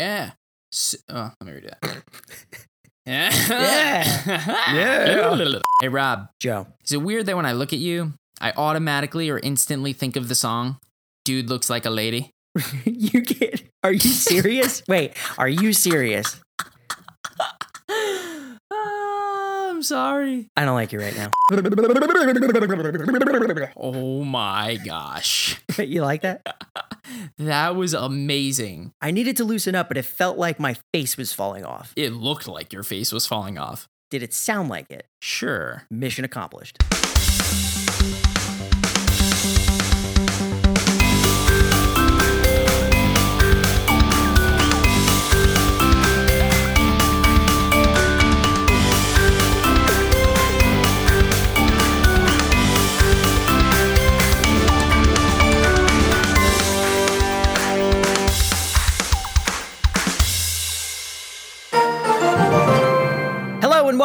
Yeah. S oh, let me read that. Yeah. Yeah. Yeah. Hey, Rob, Joe. is it weird that when I look at you, I automatically or instantly think of the song, Dude Looks Like a Lady? you get are you serious? Wait, are you serious? I'm sorry. I don't like you right now. Oh my gosh. you like that? That was amazing. I needed to loosen up, but it felt like my face was falling off. It looked like your face was falling off. Did it sound like it? Sure. Mission accomplished.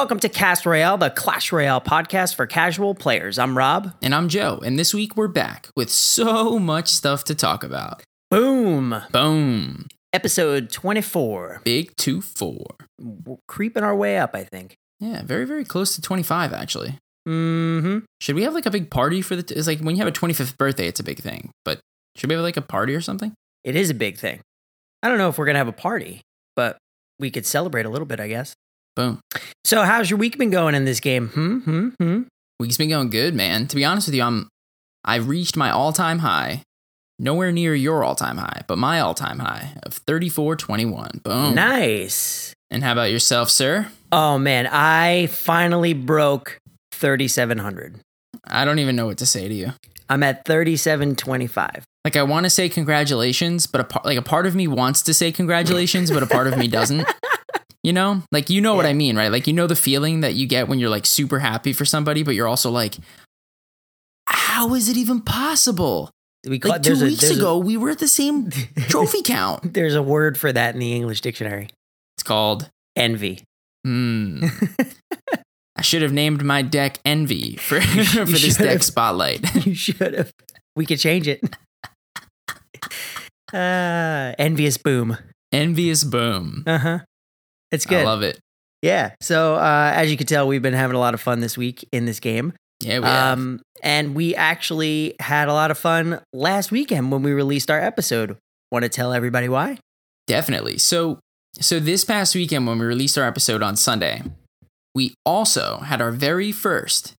Welcome to Cast Royale, the Clash Royale podcast for casual players. I'm Rob. And I'm Joe, and this week we're back with so much stuff to talk about. Boom. Boom. Episode 24. Big 2 4. We're creeping our way up, I think. Yeah, very, very close to 25, actually. Mm-hmm. Should we have like a big party for the. It's like when you have a 25th birthday, it's a big thing. But should we have like a party or something? It is a big thing. I don't know if we're gonna have a party, but we could celebrate a little bit, I guess. Boom. So, how's your week been going in this game? Hmm, hmm, hmm. Week's been going good, man. To be honest with you, I'm. I've reached my all time high. Nowhere near your all time high, but my all time high of 34.21. Boom. Nice. And how about yourself, sir? Oh man, I finally broke 3700. I don't even know what to say to you. I'm at 3725. Like I want to say congratulations, but a part, like a part of me wants to say congratulations, but a part of me doesn't. You know, like you know what I mean, right? Like you know the feeling that you get when you're like super happy for somebody, but you're also like, how is it even possible? We call, Like two a- weeks there's a- ago, we were at the same trophy count. there's a word for that in the English dictionary. It's called. Envy. Hmm. I should have named my deck Envy for for this deck have. spotlight. you should have. We could change it. Uh, envious boom. Envious boom. Uh huh. It's good. I love it. Yeah. So uh, as you can tell, we've been having a lot of fun this week in this game. Yeah, we have. Um, and we actually had a lot of fun last weekend when we released our episode. Want to tell everybody why? Definitely. So so this past weekend when we released our episode on Sunday, we also had our very first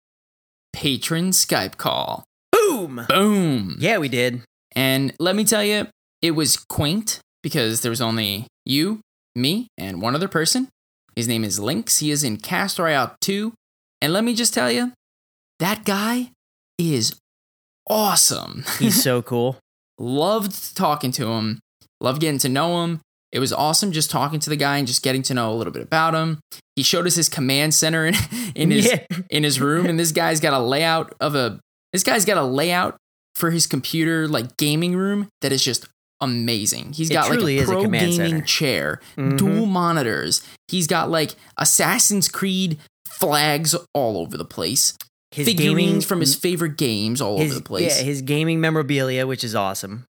patron Skype call. Boom. Boom. Yeah, we did. And let me tell you, it was quaint because there was only you, me, and one other person. His name is Lynx. He is in Cast Royale 2. And let me just tell you, that guy is awesome. He's so cool. loved talking to him, loved getting to know him. It was awesome just talking to the guy and just getting to know a little bit about him. He showed us his command center in, in his Yeah. in his room, and this guy's got a layout of a this guy's got a layout for his computer like gaming room that is just amazing. He's got like a a pro command gaming center. chair, Mhm. dual monitors. He's got like Assassin's Creed flags all over the place. His figurines gaming from his favorite games all his, over the place. Yeah, his gaming memorabilia, which is awesome.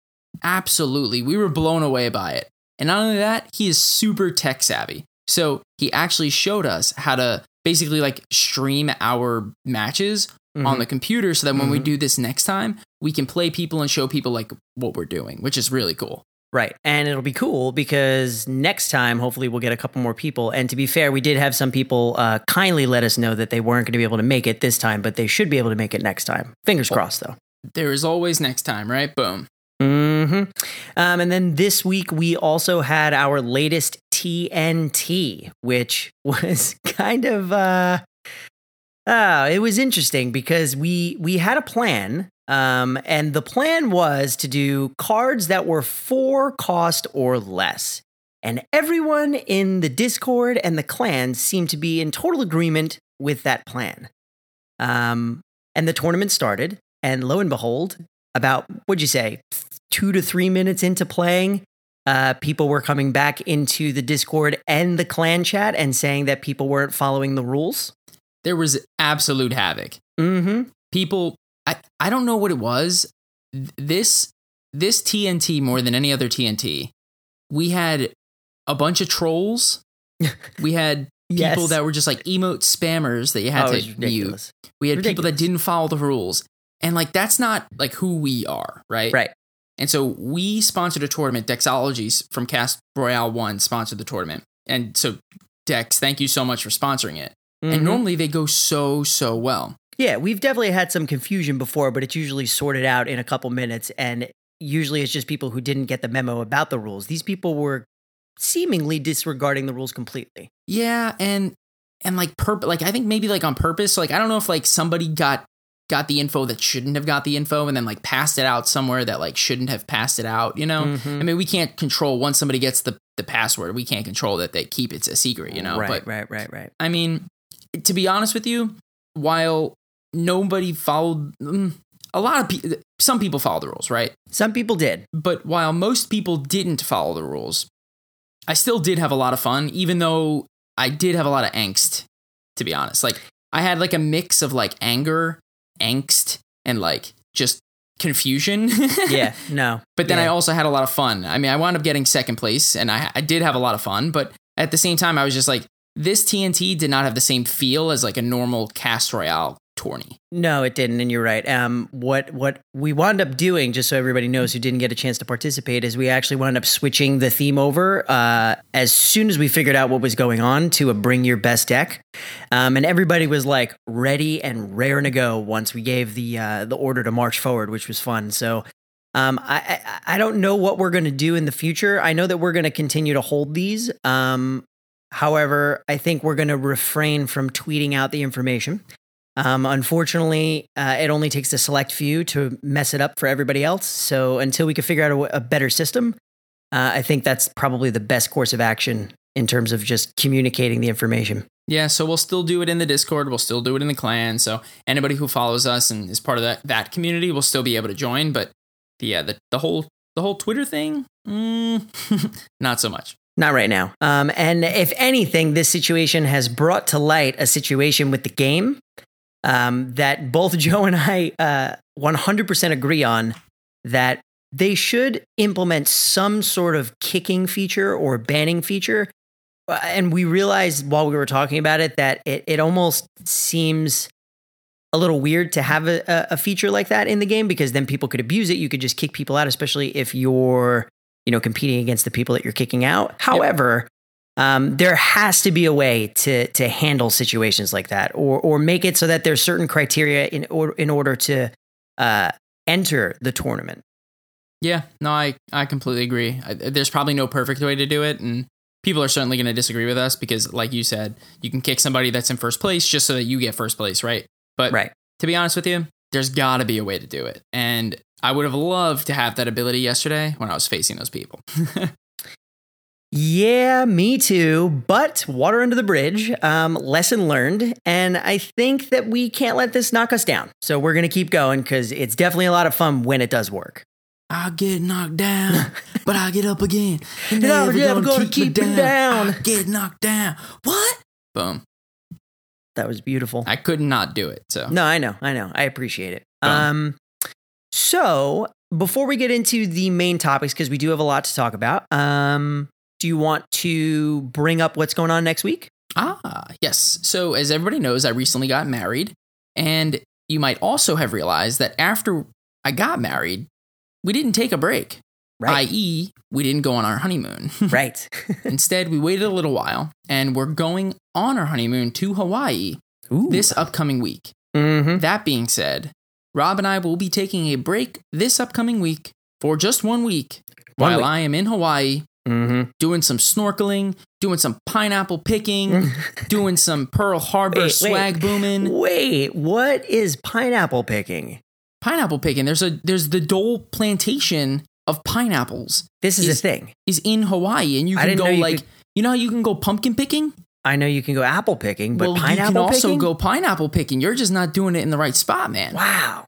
Absolutely. We were blown away by it. And not only that, he is super tech savvy. So he actually showed us how to basically like stream our matches on Mhm. the computer so that when we Mhm. do this next time, we can play people and show people like what we're doing, which is really cool. Right. And it'll be cool because next time, hopefully, we'll get a couple more people. And to be fair, we did have some people uh, kindly let us know that they weren't going to be able to make it this time, but they should be able to make it next time. Fingers crossed, though. There is always next time, right? Boom. hmm Um, and then this week, we also had our latest TNT, which was kind of. Uh, uh, it was interesting because we we had a plan, um, and the plan was to do cards that were four cost or less. And everyone in the Discord and the clan seemed to be in total agreement with that plan. Um, and the tournament started, and lo and behold, about what'd you say, two to three minutes into playing, uh, people were coming back into the Discord and the clan chat and saying that people weren't following the rules. There was absolute havoc. Mm-hmm. people I, I don't know what it was this this tnt more than any other tnt we had a bunch of trolls. We had people Yes. that were just like emote spammers that you had Oh, to mute. We had people that didn't follow the rules. And like that's not like who we are, right? Right. And so we sponsored a tournament. Dexologies from Cast Royale One sponsored the tournament. And so Dex, thank you so much for sponsoring it. And Mhm. normally they go so, so well. Yeah, we've definitely had some confusion before, but it's usually sorted out in a couple minutes. And usually it's just people who didn't get the memo about the rules. These people were seemingly disregarding the rules completely. Yeah, and and like purp like I think maybe like on purpose. Like I don't know if like somebody got got the info that shouldn't have got the info and then like passed it out somewhere that like shouldn't have passed it out, you know? Mhm. I mean, we can't control once somebody gets the the password, we can't control that they keep it a secret, you know? right, But right, right, right. I mean, to be honest with you, while nobody followed mm, a lot of people some people follow the rules, right? Some people did. But while most people didn't follow the rules, I still did have a lot of fun, even though I did have a lot of angst, to be honest. Like, I had like a mix of like anger, angst, and like just confusion. Yeah, no. but then Yeah. I also had a lot of fun. I mean, I wound up getting second place and I, I did have a lot of fun, but at the same time, I was just like, this TNT did not have the same feel as like a normal Cast Royale tourney. No, it didn't, and you're right. Um, what what we wound up doing, just so everybody knows who didn't get a chance to participate, is we actually wound up switching the theme over uh, as soon as we figured out what was going on to a bring your best deck, um, and everybody was like ready and raring to go once we gave the uh, the order to march forward, which was fun. So. Um, I, I I don't know what we're going to do in the future. I know that we're going to continue to hold these. Um, however, I think we're going to refrain from tweeting out the information. Um, unfortunately, uh, it only takes a select few to mess it up for everybody else. So until we can figure out a, a better system, uh, I think that's probably the best course of action in terms of just communicating the information. Yeah, so we'll still do it in the Discord. We'll still do it in the clan. So anybody who follows us and is part of that that community will still be able to join. But yeah, the the whole the whole Twitter thing, mm, not so much. Not right now. Um, and if anything, this situation has brought to light a situation with the game um, that both Joe and I uh, 100% agree on that they should implement some sort of kicking feature or banning feature. Uh, And we realized while we were talking about it that it, it almost seems a little weird to have a, a- a feature like that in the game because then people could abuse it. You could just kick people out, especially if you're, you know, competing against the people that you're kicking out. However, um, there has to be a way to to handle situations like that, or or make it so that there's certain criteria in order in order to uh, enter the tournament. Yeah, no, I I completely agree. I, there's probably no perfect way to do it, and people are certainly going to disagree with us because, like you said, you can kick somebody that's in first place just so that you get first place, right? But Right. to be honest with you, there's got to be a way to do it, and I would have loved to have that ability yesterday when I was facing those people. Yeah, me too. But water under the bridge, um, lesson learned. And I think that we can't let this knock us down. So we're going to keep going because it's definitely a lot of fun when it does work. I get knocked down, but I get up again. And I'm never gonna keep me down. I get knocked down. What? Boom. That was beautiful. I could not do it. So No, I know. I know. I appreciate it. Boom. Um, so before we get into the main topics, because we do have a lot to talk about, um, do you want to bring up what's going on next week? Ah, yes. So, as everybody knows, I recently got married. And you might also have realized that after I got married, we didn't take a break, Right. i.e., we didn't go on our honeymoon. right. Instead, we waited a little while and we're going on our honeymoon to Hawaii Ooh. this upcoming week. Mm-hmm. That being said, Rob and I will be taking a break this upcoming week for just one week One while week. I am in Hawaii Mm-hmm. doing some snorkeling, doing some pineapple picking, doing some Pearl Harbor Wait, wait. swag booming. Wait, what is pineapple picking? Pineapple picking. There's a there's the Dole plantation of pineapples This is Is- a thing. is in Hawaii, and you can go you like could- you know how you can go pumpkin picking. I know you can go apple picking, but well, pineapple you can also picking? go pineapple picking. You're just not doing it in the right spot, man. Wow.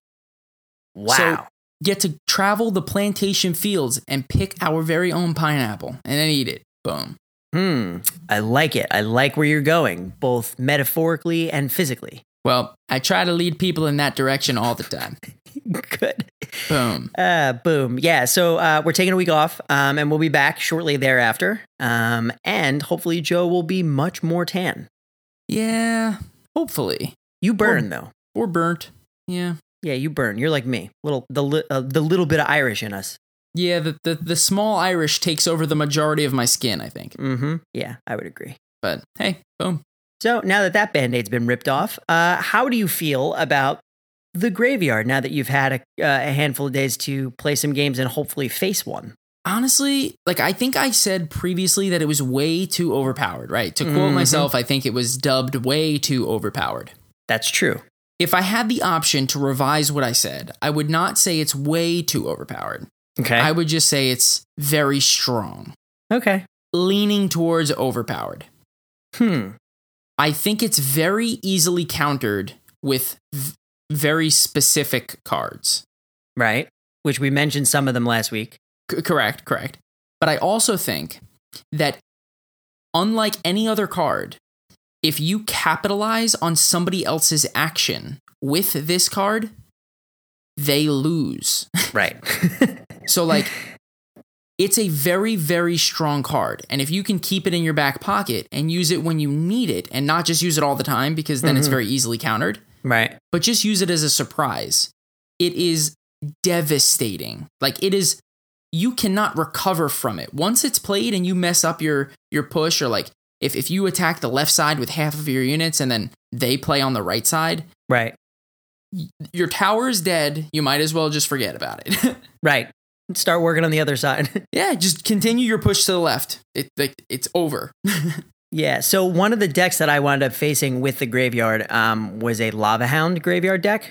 Wow. So- Get to travel the plantation fields and pick our very own pineapple, and then eat it. Boom. hmm. I like it. I like where you're going, both metaphorically and physically. Well, I try to lead people in that direction all the time. Good. Boom. Uh, boom. Yeah. So uh, we're taking a week off, um, and we'll be back shortly thereafter. Um, and hopefully Joe will be much more tan. Yeah, hopefully. You burn though. Or burnt. Yeah. Yeah, you burn. You're like me. Little the li- uh, the little bit of Irish in us. Yeah, the, the the small Irish takes over the majority of my skin, I think. Mm-hmm. Yeah, I would agree. But hey, boom. So now that that band-aid's been ripped off, uh, how do you feel about the graveyard now that you've had a, uh, a handful of days to play some games and hopefully face one? Honestly, like I think I said previously that it was way too overpowered, right? To quote Mhm. myself, I think it was dubbed way too overpowered. That's true. If I had the option to revise what I said, I would not say it's way too overpowered. Okay. I would just say it's very strong, okay. leaning towards overpowered. Hmm. I think it's very easily countered with v- very specific cards. Right. Which we mentioned some of them last week. C- correct, correct. But I also think that unlike any other card, if you capitalize on somebody else's action with this card, they lose. Right. So, like, it's a very, very strong card. And if you can keep it in your back pocket and use it when you need it and not just use it all the time because then it's Mhm. very easily countered, right. but just use it as a surprise, it is devastating. Like, it is, you cannot recover from it. Once it's played and you mess up your, your push, or like, if, if you attack the left side with half of your units and then they play on the right side, Right. your tower is dead. You might as well just forget about it. Right. Start working on the other side. Yeah, just continue your push to the left. It like it's over. yeah. So one of the decks that I wound up facing with the graveyard um, was a Lava Hound graveyard deck.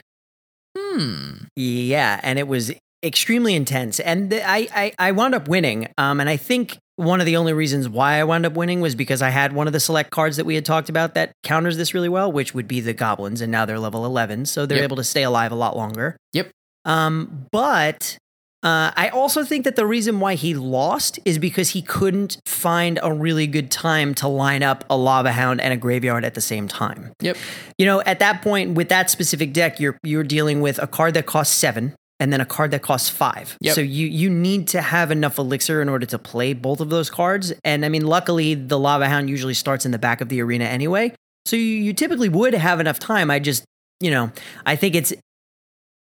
hmm. Yeah, and it was extremely intense, and the, I, I I wound up winning. Um, and I think one of the only reasons why I wound up winning was because I had one of the select cards that we had talked about that counters this really well, which would be the goblins, and now they're level eleven, so they're Yep. able to stay alive a lot longer. Yep. Um, but. Uh, I also think that the reason why he lost is because he couldn't find a really good time to line up a lava hound and a graveyard at the same time Yep. you know, at that point with that specific deck, you're you're dealing with a card that costs seven and then a card that costs five. Yep. So you you need to have enough elixir in order to play both of those cards. And I mean, luckily the Lava Hound usually starts in the back of the arena anyway. So you, you typically would have enough time. I just, you know, I think it's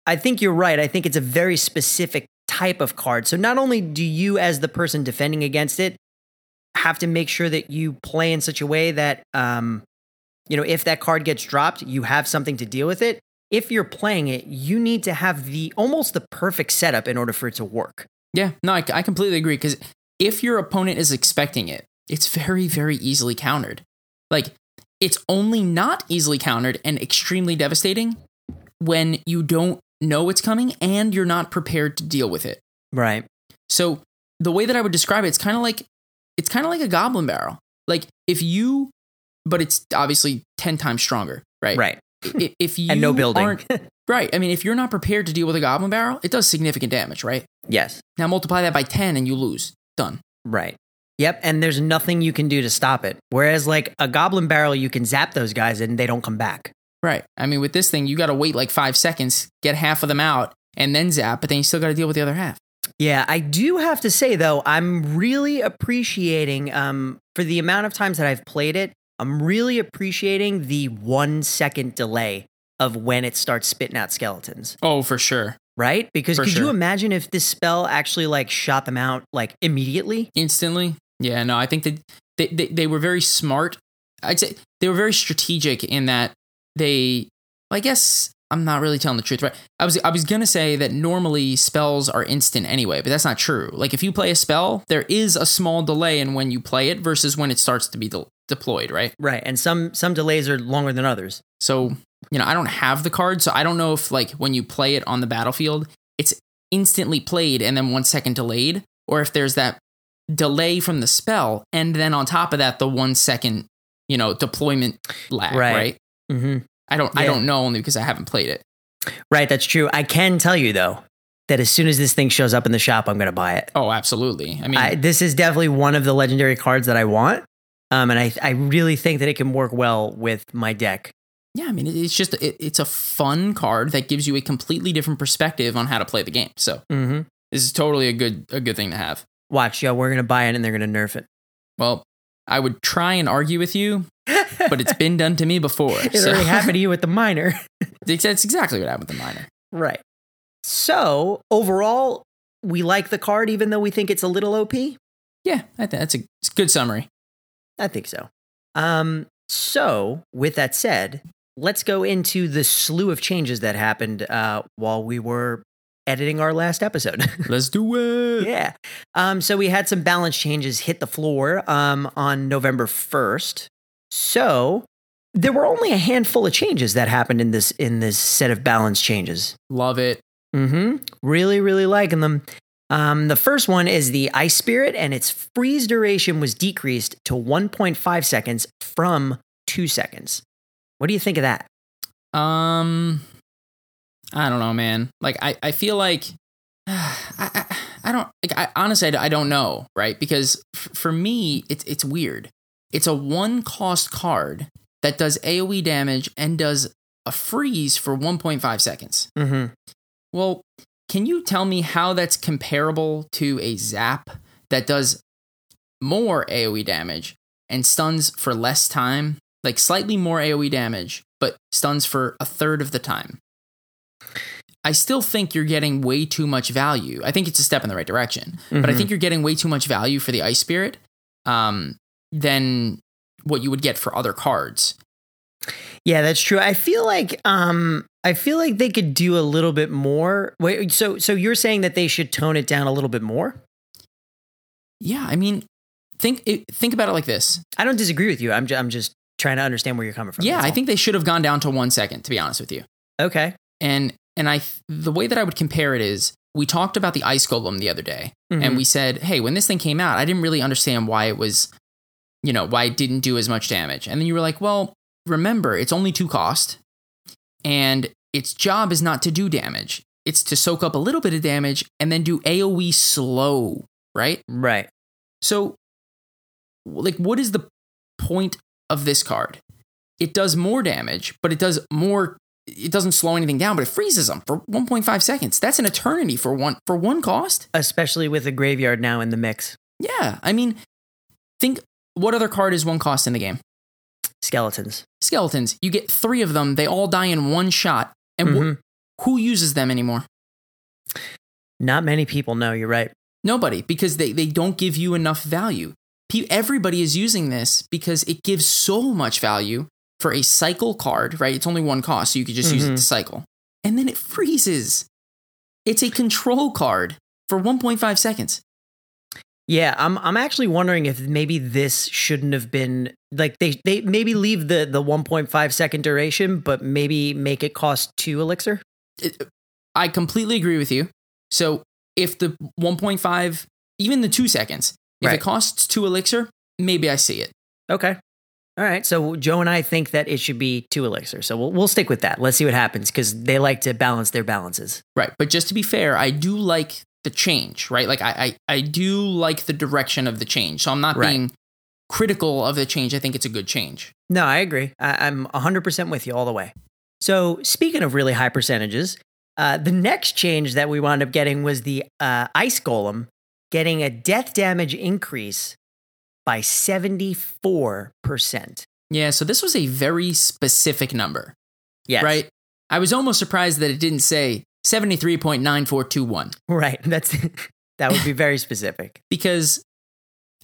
I think you're right. I think it's a very specific type of card. So not only do you as the person defending against it have to make sure that you play in such a way that um you know, if that card gets dropped, you have something to deal with it. If you're playing it, you need to have the almost the perfect setup in order for it to work. Yeah. No, I, I completely agree. Because if your opponent is expecting it, it's very, very easily countered. Like it's only not easily countered and extremely devastating when you don't know it's coming and you're not prepared to deal with it. Right. So the way that I would describe it, it's kind of like it's kind of like a goblin barrel. Like if you, but it's obviously ten times stronger, right? Right. If you and no building. right, I mean, if you're not prepared to deal with a goblin barrel, it does significant damage, right? yes. Now multiply that by ten and you lose. Done. Right. Yep. And there's nothing you can do to stop it. Whereas like a goblin barrel, you can zap those guys and they don't come back. Right. I mean, with this thing, you got to wait like five seconds, get half of them out, and then zap. But then you still got to deal with the other half. Yeah, I do have to say though, I'm really appreciating um for the amount of times that I've played it, I'm really appreciating the 1 second delay of when it starts spitting out skeletons, Oh, for sure. right? Because For could you imagine if this spell actually like shot them out like immediately? instantly. Yeah, no, I think that they, they, they were very smart. I'd say they were very strategic in that they, I guess I'm not really telling the truth, right? I was I was gonna say that normally spells are instant anyway, but that's not true. Like if you play a spell, there is a small delay in when you play it versus when it starts to be de- deployed, right? Right. And some some delays are longer than others. So you know, I don't have the card, so I don't know if like when you play it on the battlefield, it's instantly played and then one second delayed, or if there's that delay from the spell, and then on top of that, the one second, you know, deployment lag, Right. right? Mhm. I don't, I don't know only because I haven't played it. Right, that's true. I can tell you though that as soon as this thing shows up in the shop, I'm going to buy it. Oh, absolutely. I mean, I, this is definitely one of the legendary cards that I want. Um, and I, I really think that it can work well with my deck. yeah, I mean, it's just it, it's a fun card that gives you a completely different perspective on how to play the game. So Mm-hmm. this is totally a good a good thing to have. Watch, yo, we're gonna buy it and they're gonna nerf it. Well, I would try and argue with you, but it's been done to me before. it so already happened to you with the miner. That's exactly what happened with the miner. right. So overall, we like the card, even though we think it's a little OP. Yeah, I think that's a, a good summary. I think so. Um, so with that said, let's go into the slew of changes that happened uh, while we were editing our last episode. Let's do it. yeah. Um, so we had some balance changes hit the floor um, on November 1st. So there were only a handful of changes that happened in this in this set of balance changes. Love it. Mm-hmm. Really, really liking them. Um, the first one is the Ice Spirit, and its freeze duration was decreased to 1.5 seconds from two seconds. What do you think of that? Um, I don't know, man. Like, I, I feel like I, I, I don't like. I honestly, I, I don't know, right? Because f- for me, it's it's weird. It's a one cost card that does AOE damage and does a freeze for 1.5 seconds. Mm-hmm. Well, can you tell me how that's comparable to a zap that does more AoE damage and stuns for less time? Like slightly more AoE damage, but stuns for a third of the time. I still think you're getting way too much value. I think it's a step in the right direction, but I think you're getting way too much value for the Ice Spirit um, than what you would get for other cards. Yeah, that's true. I feel like um I feel like they could do a little bit more. Wait, so so you're saying that they should tone it down a little bit more? Yeah, I mean, think think about it like this. I don't disagree with you. I'm ju- I'm just trying to understand where you're coming from. yeah, I think they should have gone down to one second. To be honest with you, Okay. and and I the way that I would compare it is we talked about the ice golem the other day, Mhm. and we said, hey, when this thing came out, I didn't really understand why it was, you know, why it didn't do as much damage, and then you were like, well, remember, it's only two cost, and its job is not to do damage. It's to soak up a little bit of damage and then do AoE slow, right? right. So, like, what is the point of this card? It does more damage, but it does more. It doesn't slow anything down, but it freezes them for 1.5 seconds. That's an eternity for one for one cost. Especially with the graveyard now in the mix. Yeah, I mean, think what other card is one cost in the game? Skeletons. Skeletons. You get three of them. They all die in one shot, and wh- Mhm. who uses them anymore? Not many people know, you're right. Nobody, because they, they don't give you enough value. Everybody is using this because it gives so much value for a cycle card, right? It's only one cost, so you could just use it Mhm. to cycle. And then it freezes. It's a control card for 1.5 seconds. Yeah, I'm I'm actually wondering if maybe this shouldn't have been like they they maybe leave the the 1.5 second duration, but maybe make it cost two elixir. It- uh, I completely agree with you. So if the 1.5, even the two seconds, if Right. it costs two elixir, maybe I see it. Okay. All right. So Joe and I think that it should be two elixir. So we'll we'll stick with that. Let's see what happens because they like to balance their balances. Right. But just to be fair, I do like the change, right? Like I, I, I do like the direction of the change. So I'm not Right. being critical of the change. I think it's a good change. No, I agree. I, I'm 100% with you all the way. So, speaking of really high percentages, uh, the next change that we wound up getting was the uh, Ice Golem getting a death damage increase by 74%. Yeah, so this was a very specific number, Yes. right? I was almost surprised that it didn't say 73.9421 Right. That's that would be very specific. because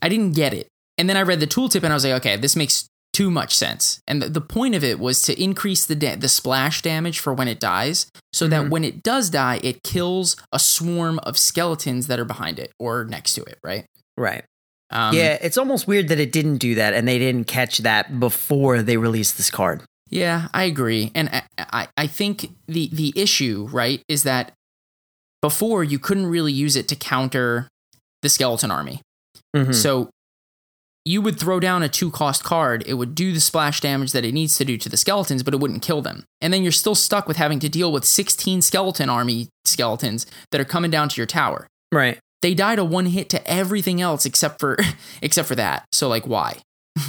I didn't get it. And then I read the tooltip and I was like, okay, this makes too much sense. And the, the point of it was to increase the da- the splash damage for when it dies, so that Mhm. when it does die, it kills a swarm of skeletons that are behind it or next to it, right? Right. Um, yeah, it's almost weird that it didn't do that and they didn't catch that before they released this card. Yeah, I agree, and I, I, I think the the issue, right, is that before you couldn't really use it to counter the skeleton army. Mhm. So you would throw down a two cost card, it would do the splash damage that it needs to do to the skeletons, but it wouldn't kill them. And then you're still stuck with having to deal with 16 skeleton army skeletons that are coming down to your tower. Right. They died a one hit to everything else except for except for that. So like why?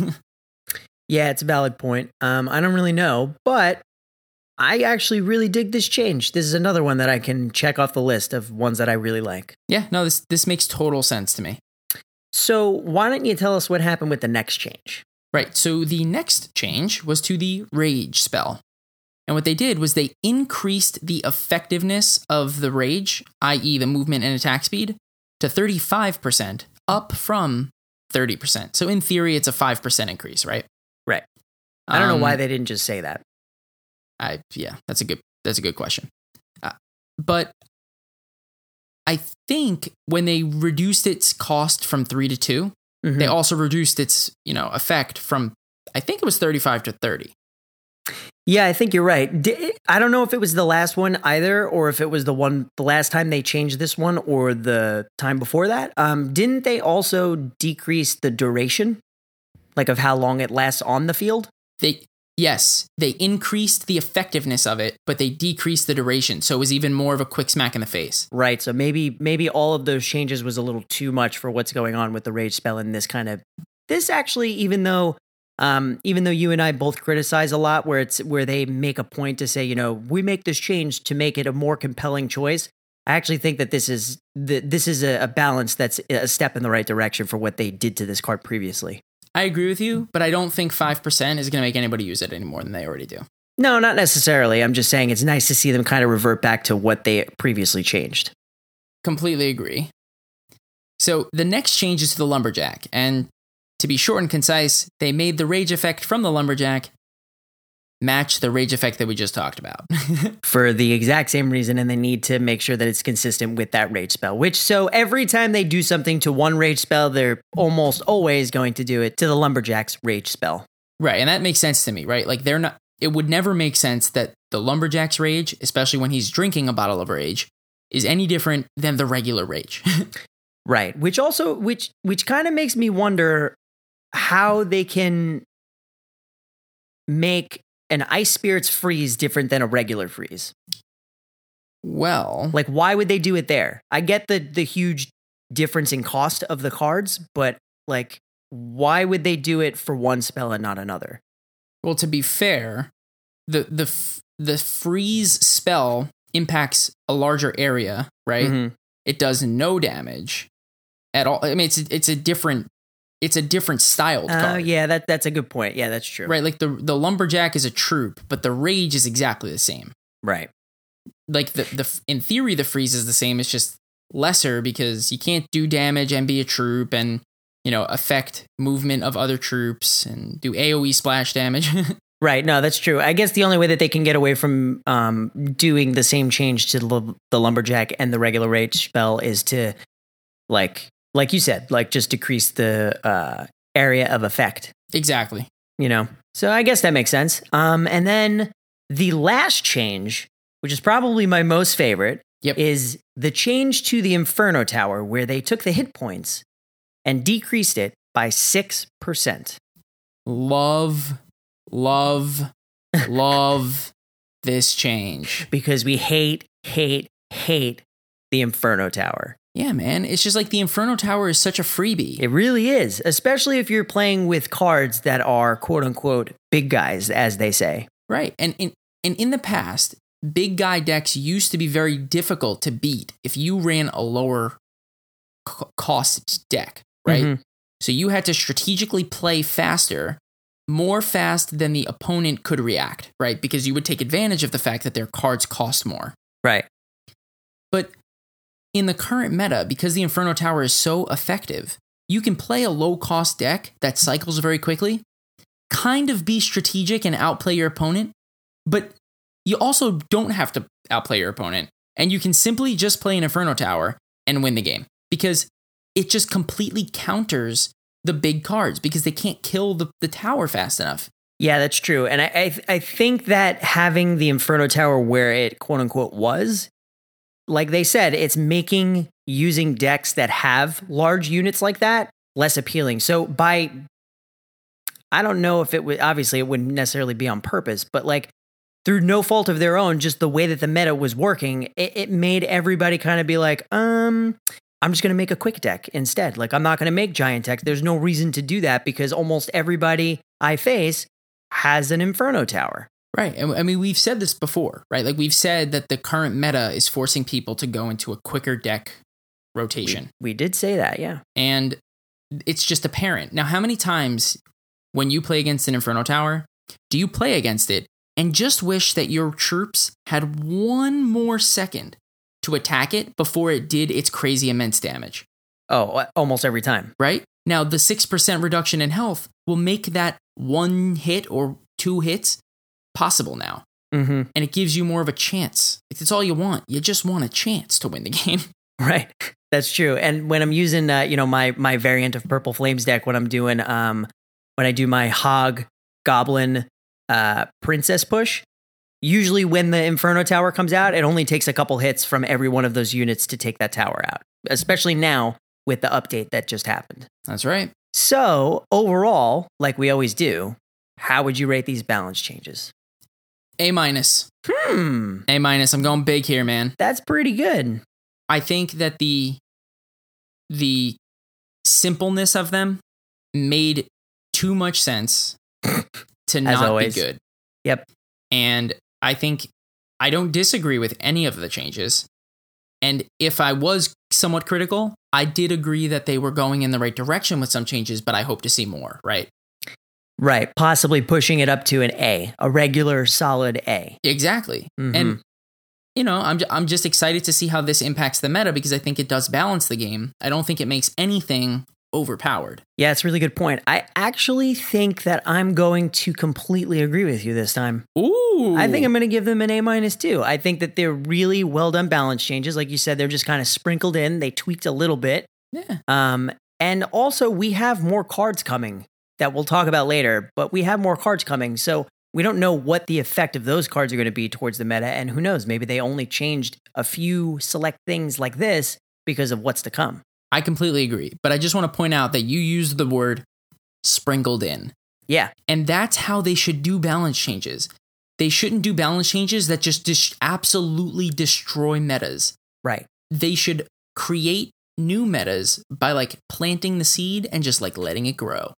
Yeah, it's a valid point. Um, I don't really know, but I actually really dig this change. This is another one that I can check off the list of ones that I really like. Yeah, no, this this makes total sense to me. So, why don't you tell us what happened with the next change? Right. So the next change was to the rage spell. And what they did was they increased the effectiveness of the rage, i.e., the movement and attack speed, to 35%, up from 30%. So in theory, it's a 5% increase, right? Right. I don't know why Um, they didn't just say that. I yeah, that's a good that's a good question. Uh, but I think when they reduced its cost from 3 to 2, Mhm. they also reduced its, you know, effect from I think it was 35 to 30. Yeah, I think you're right. I don't know if it was the last one either, or if it was the one the last time they changed this one, or the time before that. Um, didn't they also decrease the duration, like of how long it lasts on the field? They yes, they increased the effectiveness of it, but they decreased the duration, so it was even more of a quick smack in the face. Right. So maybe maybe all of those changes was a little too much for what's going on with the rage spell in this kind of this actually even though um even though you and I both criticize a lot where it's where they make a point to say, you know, we make this change to make it a more compelling choice. I actually think that this is the, this is a, a balance that's a step in the right direction for what they did to this card previously. I agree with you, but I don't think 5% is going to make anybody use it any more than they already do. No, not necessarily. I'm just saying it's nice to see them kind of revert back to what they previously changed. Completely agree. So the next change is to the lumberjack, and to be short and concise, they made the rage effect from the lumberjack match the rage effect that we just talked about. for the exact same reason and they need to make sure that it's consistent with that rage spell which so every time they do something to one rage spell they're almost always going to do it to the lumberjack's rage spell right, and that makes sense to me, right? Like they're not it would never make sense that the lumberjack's rage, especially when he's drinking a bottle of rage, is any different than the regular rage. right which also which which kind of makes me wonder how they can make an ice spirits freeze different than a regular freeze well, like why would they do it there i get the the huge difference in cost of the cards but like why would they do it for one spell and not another Well, to be fair, the the f- the freeze spell impacts a larger area, right? Mhm. It does no damage at all. I mean, it's it's a different it's a different styled Oh card, yeah, that that's a good point. Yeah, that's true. right? Like the the lumberjack is a troop, but the rage is exactly the same. Right. Like the the in theory, the freeze is the same. It's just lesser because you can't do damage and be a troop and you know affect movement of other troops and do AOE splash damage. Right. No, that's true. I guess the only way that they can get away from um, doing the same change to the, the lumberjack and the regular rage spell is to, like, like you said, like just decrease the uh, area of effect. exactly. You know. So I guess that makes sense. Um, and then the last change, which is probably my most favorite, Yep. is the change to the Inferno Tower, where they took the hit points and decreased it by six percent. love, love, love this change. because we hate, hate, hate the Inferno Tower. Yeah, man. It's just like the Inferno Tower is such a freebie. It really is, especially if you're playing with cards that are quote unquote big guys, as they say. right. And in and in the past, big guy decks used to be very difficult to beat if you ran a lower c- cost deck, right? Mhm. So you had to strategically play faster, more fast than the opponent could react, right? Because you would take advantage of the fact that their cards cost more. Right. But in the current meta, because the Inferno Tower is so effective, you can play a low cost deck that cycles very quickly, kind of be strategic and outplay your opponent, but you also don't have to outplay your opponent. And you can simply just play an Inferno Tower and win the game because it just completely counters the big cards because they can't kill the, the tower fast enough. Yeah, that's true. And I, I, I think that having the Inferno Tower where it quote unquote was, like they said, it's making using decks that have large units like that less appealing. So by, I don't know if it would, obviously it wouldn't necessarily be on purpose, but like through no fault of their own, just the way that the meta was working, it, it made everybody kind of be like, um, I'm just to make a quick deck instead. Like, I'm not to make giant decks. There's no reason to do that because almost everybody, I face has an Inferno Tower. Right. And I mean, we've said this before, right? Like we've said that the current meta is forcing people to go into a quicker deck rotation. We did say that, yeah. And it's just apparent. Now, how many times when you play against an Inferno Tower, do you play against it and just wish that your troops had one more second to attack it before it did its crazy immense damage? Oh, almost every time. Right? Now, the 6% reduction in health will make that one hit or two hits possible now. Mm-hmm. And it gives you more of a chance. It's all you want. You just want a chance to win the game. Right. That's true. And when I'm using, uh, you know, my my variant of Purple Flames deck, when I'm doing, um, when I do my Hog Goblin uh, Princess push, usually when the Inferno Tower comes out, it only takes a couple hits from every one of those units to take that tower out. Especially now with the update that just happened. That's right. So overall, like we always do, how would you rate these balance changes? A minus. Hmm, A minus. I'm going big here, man. that's pretty good. I think that the the simpleness of them made too much sense to not always. be good. Yep. And I think I don't disagree with any of the changes. And if I was somewhat critical, I did agree that they were going in the right direction with some changes, but I hope to see more, right? Right, possibly pushing it up to an A, a regular solid A. Exactly. Mhm. And you know, I'm I'm just excited to see how this impacts the meta because I think it does balance the game. I don't think it makes anything overpowered. Yeah, it's a really good point. I actually think that I'm going to completely agree with you this time. Ooh. I think I'm going to give them an A minus too. I think that they're really well done balance changes. Like you said, they're just kind of sprinkled in. They tweaked a little bit. Yeah. Um, and also we have more cards coming that we'll talk about later, but we have more cards coming. So we don't know what the effect of those cards are going to be towards the meta. And who knows, maybe they only changed a few select things like this because of what's to come. I completely agree. But I just want to point out that you used the word sprinkled in. Yeah. And that's how they should do balance changes. They shouldn't do balance changes that just dis- absolutely destroy metas. Right. They should create new metas by like planting the seed and just like letting it grow.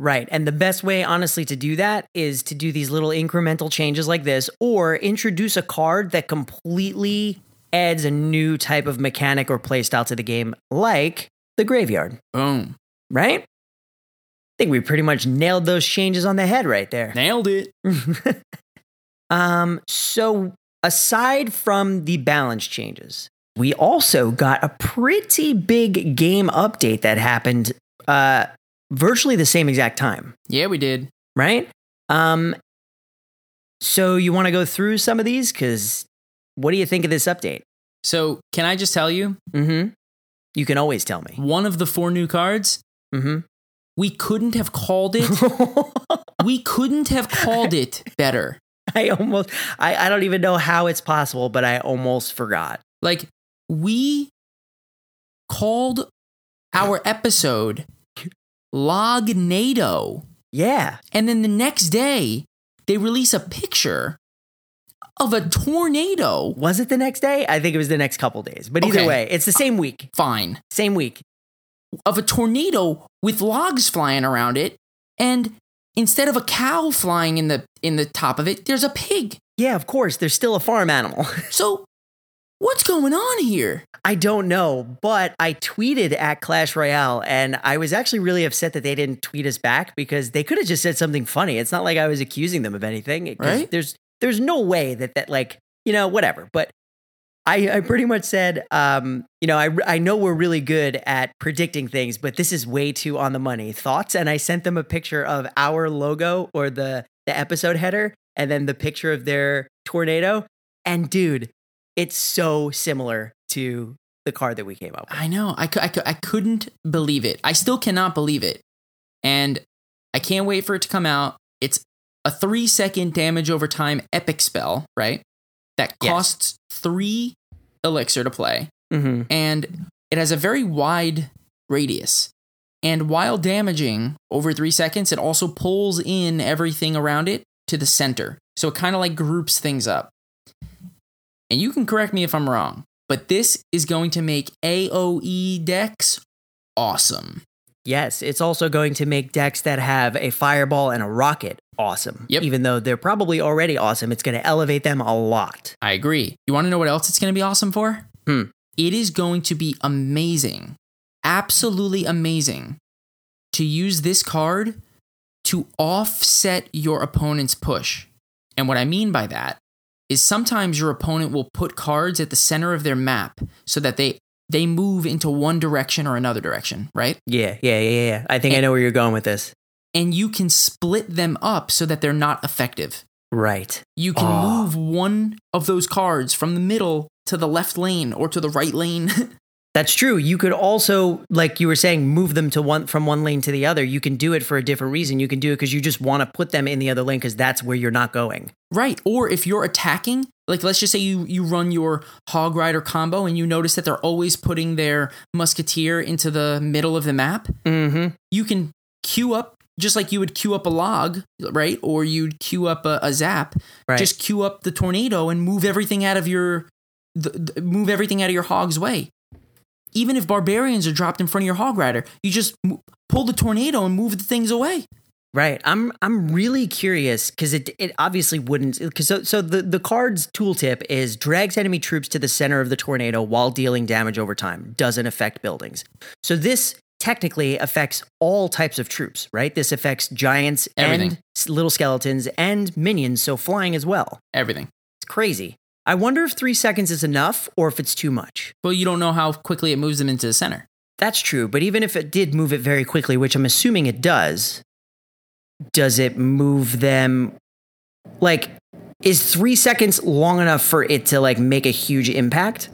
Right. And the best way, honestly, to do that is to do these little incremental changes like this or introduce a card that completely adds a new type of mechanic or playstyle to the game, like the graveyard. Boom. Right? I think we pretty much nailed those changes on the head right there. Nailed it. um, so aside from the balance changes, we also got a pretty big game update that happened uh virtually the same exact time. Yeah, we did. right? Um, so you want to go through some of these? Because what do you think of this update? So, can I just tell you, Mm-hmm. You can always tell me. one of the four new cards, Mm-hmm. we couldn't have called it. we couldn't have called it better. I almost, I, I don't even know how it's possible, but I almost forgot. Like, we called our episode Lognado. Yeah. And then the next day, they release a picture of a tornado. Was it the next day? I think it was the next couple days. But either Okay. way, it's the same week. Fine. Same week. Of a tornado with logs flying around it. And instead of a cow flying in the in the top of it, there's a pig. Yeah, of course. There's still a farm animal. So what's going on here? I don't know, but I tweeted at Clash Royale and I was actually really upset that they didn't tweet us back because they could have just said something funny. It's not like I was accusing them of anything. Right. There's there's no way that that like, you know, whatever. But I, I pretty much said, um, you know, I, I know we're really good at predicting things, but this is way too on the money. Thoughts? And I sent them a picture of our logo or the the episode header, and then the picture of their tornado. And dude, it's so similar to the card that we came up with. I know. I, I, I couldn't believe it. I still cannot believe it. And I can't wait for it to come out. It's a three second damage over time epic spell, right? That Yes. costs three elixir to play. Mm-hmm. And it has a very wide radius. And while damaging over three seconds, it also pulls in everything around it to the center. So it kind of like groups things up. And you can correct me if I'm wrong, but this is going to make AoE decks awesome. Yes, it's also going to make decks that have a fireball and a rocket awesome. Yep. Even though they're probably already awesome, it's going to elevate them a lot. I agree. You want to know what else it's going to be awesome for? Hmm. It is going to be amazing, absolutely amazing, to use this card to offset your opponent's push. And what I mean by that is sometimes your opponent will put cards at the center of their map so that they they move into one direction or another direction, right? Yeah, yeah, yeah, yeah. I think I know where you're going with this. And you can split them up so that they're not effective. Right. You can Oh. move one of those cards from the middle to the left lane or to the right lane. That's true. You could also, like you were saying, move them to one from one lane to the other. You can do it for a different reason. You can do it because you just want to put them in the other lane because that's where you're not going. right. Or if you're attacking, like let's just say you you run your hog rider combo and you notice that they're always putting their musketeer into the middle of the map, Mm-hmm. you can queue up just like you would queue up a log, right? Or you'd queue up a, a zap. Right. Just queue up the tornado and move everything out of your the, the- move everything out of your hog's way. Even if barbarians are dropped in front of your hog rider, you just mo- pull the tornado and move the things away. Right. I'm I'm really curious because it it obviously wouldn't because so, so the the card's tooltip is drags enemy troops to the center of the tornado while dealing damage over time. Doesn't affect buildings. So this technically affects all types of troops, right? This affects giants Everything. and little skeletons and minions, so flying as well. Everything. It's crazy. I wonder if three seconds is enough or if it's too much. Well, you don't know how quickly it moves them into the center. That's true, but even if it did move it very quickly, which I'm assuming it does, does it move them like is 3 seconds long enough for it to like make a huge impact?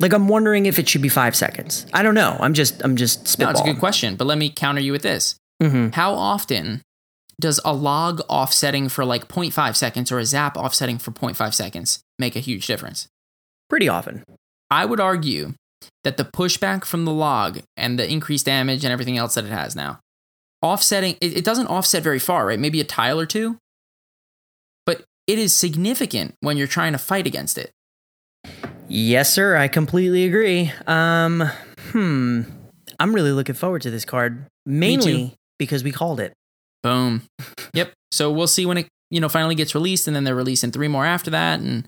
Like I'm wondering if it should be 5 seconds. I don't know. I'm just I'm just spitballing. No, it's a good question, but let me counter you with this. Mm-hmm. How often does a log offsetting for like 0.5 seconds or a zap offsetting for 0.5 seconds make a huge difference? Pretty often. I would argue that the pushback from the log and the increased damage and everything else that it has now, offsetting, it, it doesn't offset very far, right? Maybe a tile or two, but it is significant when you're trying to fight against it. Yes, sir. I completely agree. Um hmm. I'm really looking forward to this card mainly because we called it. Boom. yep. So we'll see when it, you know, finally gets released and then they're releasing three more after that. And,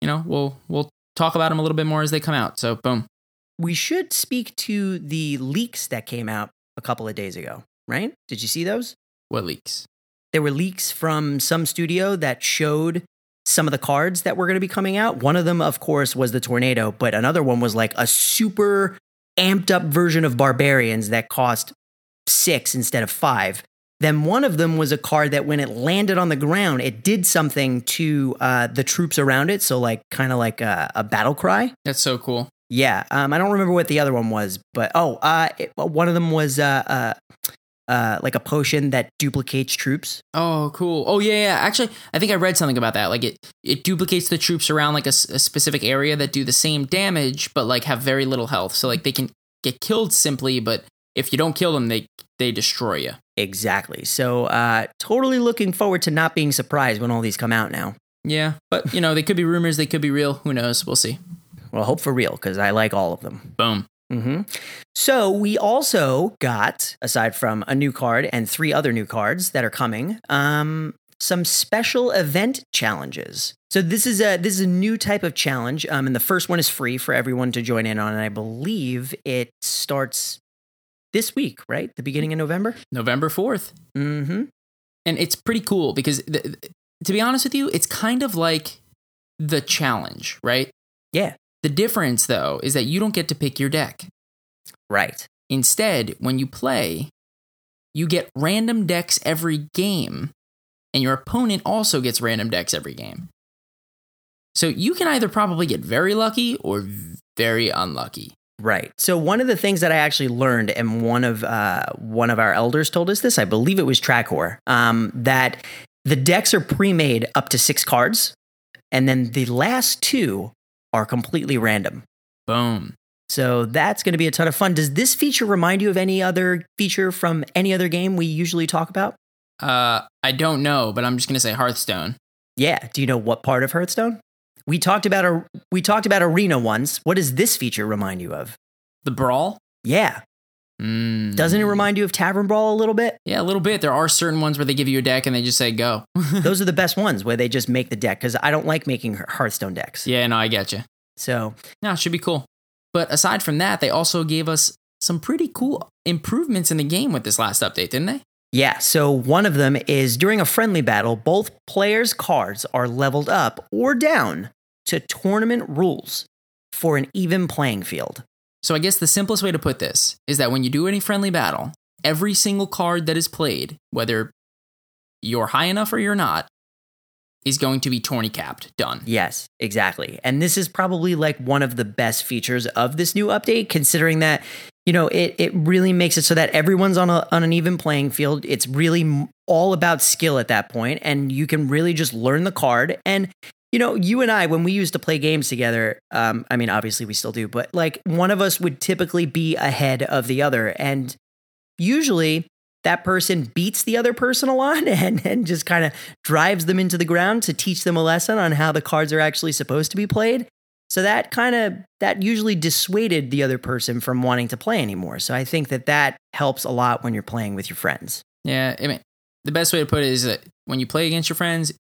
you know, we'll, we'll talk about them a little bit more as they come out. So boom. we should speak to the leaks that came out a couple of days ago, right? Did you see those? What leaks? There were leaks from some studio that showed some of the cards that were going to be coming out. One of them, of course, was the Tornado, but another one was like a super amped up version of Barbarians that cost six instead of five. Then one of them was a card that when it landed on the ground, it did something to uh, the troops around it. So, like, kind of like a, a battle cry. That's so cool. Yeah, um, I don't remember what the other one was, but oh, uh, it, one of them was uh, uh, uh, like a potion that duplicates troops. Oh, cool. Oh, yeah, yeah. Actually, I think I read something about that. Like it, it duplicates the troops around like a specific area that do the same damage, but like have very little health. So like they can get killed simply, but if you don't kill them, they they destroy you. Exactly. So, uh, totally looking forward to not being surprised when all these come out now. Yeah, but you know they could be rumors, they could be real. Who knows? We'll see. Well, hope for real because I like all of them. Boom. Mm-hmm. So we also got, aside from a new card and three other new cards that are coming, um, some special event challenges. So this is a this is a new type of challenge, um, and the first one is free for everyone to join in on. And I believe it starts this week, right? The beginning of November. November fourth. Mm-hmm. and it's pretty cool because th- th- to be honest with you it's kind of like the challenge right Yeah. the difference though is that you don't get to pick your deck Right. instead when you play you get random decks every game and your opponent also gets random decks every game so you can either probably get very lucky or very unlucky Right. So one of the things that I actually learned, and one of uh, one of our elders told us this, I believe it was Tracor, um, that the decks are pre-made up to six cards, and then the last two are completely random. boom So that's going to be a ton of fun. Does this feature remind you of any other feature from any other game we usually talk about? uh i don't know but i'm just gonna say hearthstone Yeah. Do you know what part of Hearthstone? We talked about a we talked about arena once. What does this feature remind you of? the brawl Yeah. Mm. Doesn't it remind you of Tavern Brawl a little bit? Yeah, a little bit. There are certain ones where they give you a deck and they just say go. Those are the best ones where they just make the deck because I don't like making Hearthstone decks. yeah, no, I get you. So No, it should be cool. But aside from that, they also gave us some pretty cool improvements in the game with this last update, didn't they? Yeah, so one of them is during a friendly battle, both players' cards are leveled up or down to tournament rules for an even playing field. So I guess the simplest way to put this is that when you do any friendly battle, every single card that is played, whether you're high enough or you're not, is going to be tourney capped. Done. Yes, exactly. And this is probably like one of the best features of this new update, considering that, you know, it, it really makes it so that everyone's on, a, on an even playing field. It's really all about skill at that point, and you can really just learn the card. And, you know, you and I, when we used to play games together, um, I mean, obviously we still do, but like one of us would typically be ahead of the other. And usually that person beats the other person a lot and, and just kind of drives them into the ground to teach them a lesson on how the cards are actually supposed to be played. So that kind of that usually dissuaded the other person from wanting to play anymore. So I think that that helps a lot when you're playing with your friends. Yeah, I mean, the best way to put it is that when you play against your friends,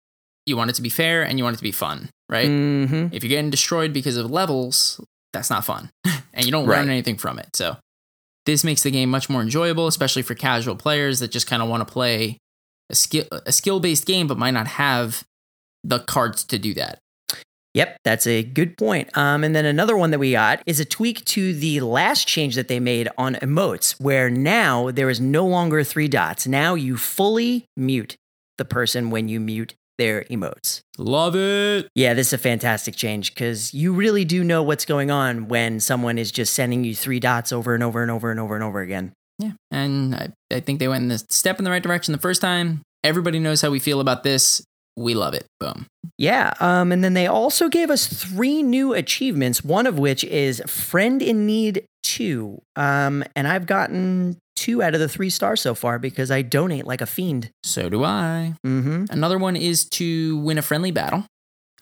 you want it to be fair and you want it to be fun, right? Mm-hmm. If you're getting destroyed because of levels, that's not fun. and you don't Right. learn anything from it. So this makes the game much more enjoyable, especially for casual players that just kind of want to play a skill a skill based game but might not have the cards to do that. Yep, that's a good point. Um, and then another one that we got is a tweak to the last change that they made on emotes, where now there is no longer three dots. Now you fully mute the person when you mute their emotes. Love it. Yeah, this is a fantastic change because you really do know what's going on when someone is just sending you three dots over and over and over and over and over again. Yeah. And I, I think they went in the step in the right direction the first time. Everybody knows how we feel about this. We love it. Boom. Yeah, um, and then they also gave us three new achievements, one of which is Friend in Need 2. Um, and I've gotten two out of the three stars so far because I donate like a fiend. So do I. Mm-hmm. Another one is to win a friendly battle.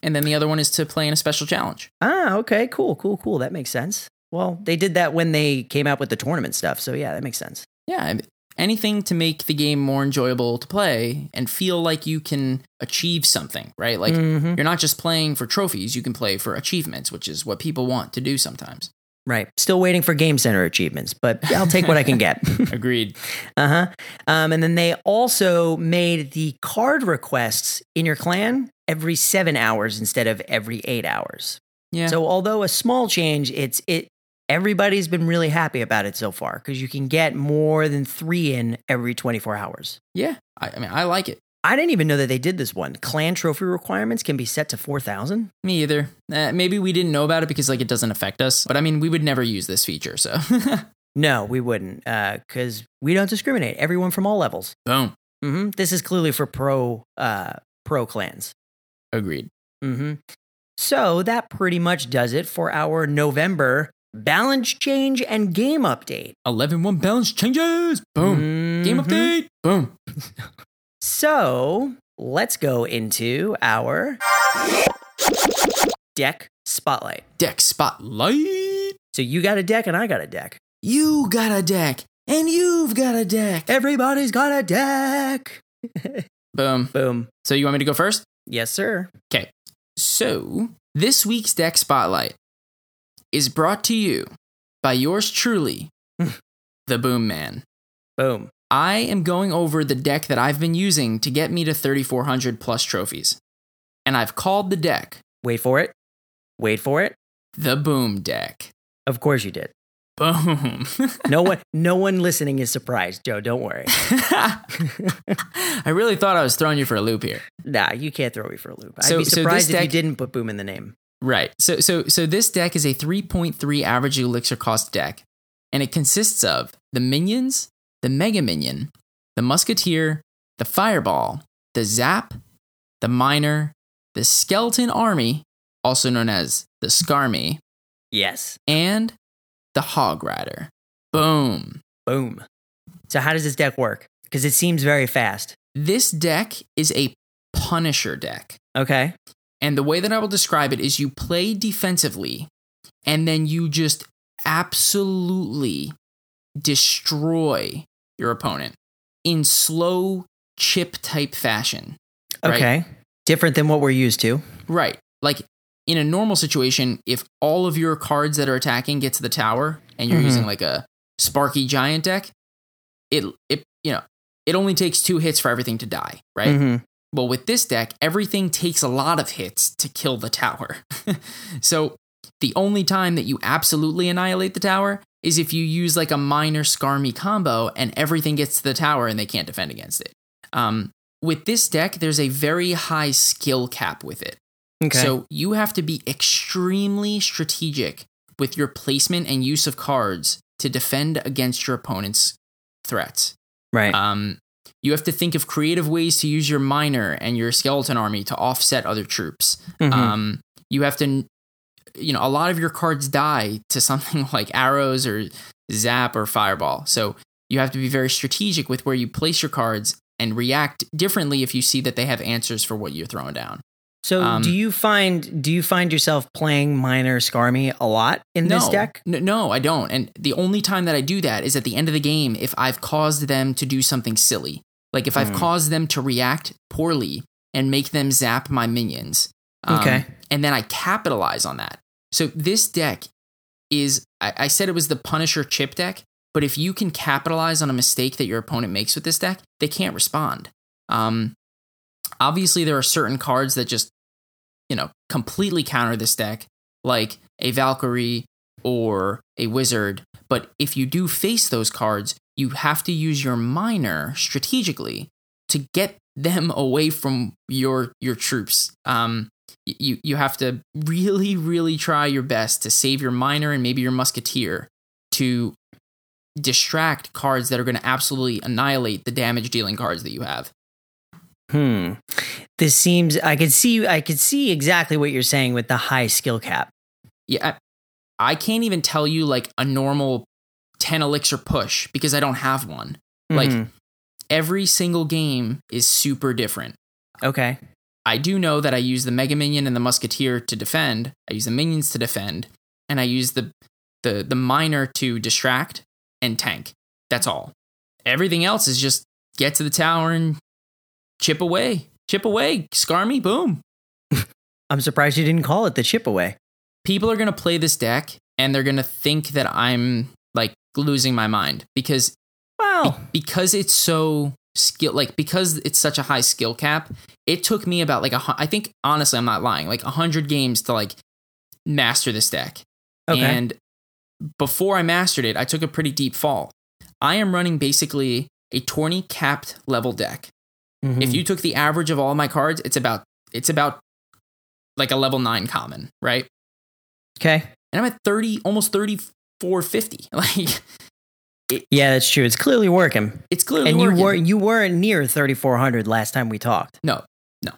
And then the other one is to play in a special challenge. Ah, okay, cool, cool, cool. That makes sense. Well, they did that when they came out with the tournament stuff. So yeah, that makes sense. Yeah, I- anything to make the game more enjoyable to play and feel like you can achieve something, right? Like Mhm. you're not just playing for trophies, you can play for achievements, which is what people want to do sometimes. Right. Still waiting for Game Center achievements, but I'll take what I can get. Agreed. Uh huh. Um, and then they also made the card requests in your clan every seven hours instead of every eight hours. Yeah. So although a small change, it's it. Everybody's been really happy about it so far because you can get more than three in every 24 hours. yeah. I, I mean, I like it. I didn't even know that they did this one. Clan trophy requirements can be set to 4,000. Me either. Uh, maybe we didn't know about it because like it doesn't affect us. But I mean, we would never use this feature. So No, we wouldn't because we don't discriminate. Everyone from all levels. boom. hmm This is clearly for pro uh, pro clans. Agreed. hmm So that pretty much does it for our November balance change and game update. 11 1 balance changes. Boom. Game Mhm. update. Boom. So let's go into our deck spotlight. Deck spotlight. So you got a deck and I got a deck. You got a deck. And you've got a deck. Everybody's got a deck. Boom. Boom. So you want me to go first? Yes, sir. Okay. So this week's deck spotlight is brought to you by yours truly, hmm. the Boom Man. Boom. I am going over the deck that I've been using to get me to 3,400 plus trophies. And I've called the deck Wait for it. Wait for it. the Boom Deck. Of course you did. Boom. No one no one listening is surprised, Joe. Don't worry. I really thought I was throwing you for a loop here. nah, you can't throw me for a loop. I'd So- be so this surprised if you didn't put boom in the name. Right. So so so this deck is a 3.3 average elixir cost deck, and it consists of the minions, the mega minion, the musketeer, the fireball, the zap, the miner, the skeleton army, also known as the skarmy, Yes. and the hog rider. Boom. Boom. So how does this deck work? Because it seems very fast. This deck is a punisher deck. Okay. And the way that I will describe it is you play defensively and then you just absolutely destroy your opponent in slow chip type fashion. Right? Okay. Different than what we're used to. Right. Like in a normal situation, if all of your cards that are attacking get to the tower and you're Mhm. using like a Sparky Giant deck, it it you know it only takes two hits for everything to die, right? Mhm. Well, with this deck, everything takes a lot of hits to kill the tower. so the only time that you absolutely annihilate the tower is if you use like a miner Skarmy combo and everything gets to the tower and they can't defend against it. Um, with this deck, there's a very high skill cap with it. Okay. So you have to be extremely strategic with your placement and use of cards to defend against your opponent's threats. right. Um, you have to think of creative ways to use your miner and your skeleton army to offset other troops. Mhm. Um, you have to, you know, a lot of your cards die to something like arrows or zap or fireball. So you have to be very strategic with where you place your cards and react differently if you see that they have answers for what you're throwing down. So um, do you find do you find yourself playing miner Skarmy a lot in this deck? n- no, I don't. And the only time that I do that is at the end of the game if I've caused them to do something silly. Like if I've Hmm. caused them to react poorly and make them zap my minions. Um, Okay. And then I capitalize on that. So this deck is, I, I said it was the Punisher chip deck, but if you can capitalize on a mistake that your opponent makes with this deck, they can't respond. Um, obviously, there are certain cards that just, you know, completely counter this deck, like a Valkyrie or a Wizard. But if you do face those cards, you have to use your miner strategically to get them away from your your troops. Um, you you have to really really try your best to save your miner and maybe your musketeer to distract cards that are going to absolutely annihilate the damage dealing cards that you have. Hmm. This seems I could see I could see exactly what you're saying with the high skill cap. Yeah, I, I can't even tell you like a normal 10 elixir push because I don't have one. Like Mhm. every single game is super different. okay. I do know that I use the Mega Minion and the Musketeer to defend. I use the minions to defend, and I use the the the miner to distract and tank. That's all. Everything else is just get to the tower and chip away, chip away, Skarmy, boom. I'm surprised you didn't call it the chip away. People are gonna play this deck and they're gonna think that I'm like losing my mind because Wow. because it's so skill like because it's such a high skill cap it took me about like a I think honestly i'm not lying like 100 games to like master this deck Okay. and before i mastered it i took a pretty deep fall i am running basically a tourney capped level deck Mhm. if you took the average of all my cards it's about it's about like a level 9 common right okay. and i'm at 30 almost 3450 like Yeah, that's true. It's clearly working. it's clearly and you working. were you weren't near 3400 last time we talked. No, no,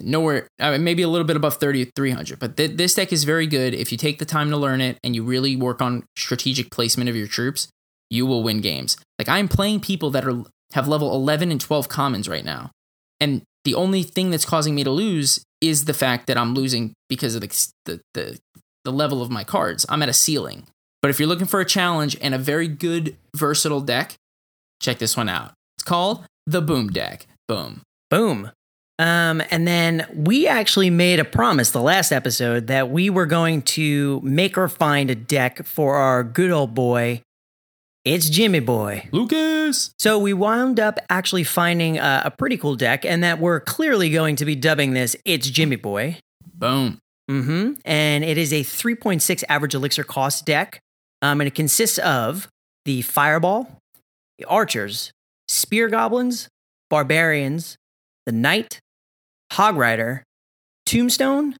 nowhere. I mean, maybe a little bit above thirty three hundred, but th- this deck is very good. If you take the time to learn it and you really work on strategic placement of your troops, you will win games. Like I'm playing people that are have level eleven and twelve commons right now, and the only thing that's causing me to lose is the fact that I'm losing because of the the the, the level of my cards. I'm at a ceiling. But if you're looking for a challenge and a very good versatile deck, check this one out. It's called the Boom Deck. Boom. Boom. Um, and then we actually made a promise the last episode that we were going to make or find a deck for our good old boy. It's Jimmy Boy. Lucas. So we wound up actually finding a, a pretty cool deck, and that we're clearly going to be dubbing this It's Jimmy Boy. Boom. Mm-hmm. And it is a 3.6 average elixir cost deck. Um, and it consists of the Fireball, the Archers, Spear Goblins, Barbarians, the Knight, Hog Rider, Tombstone,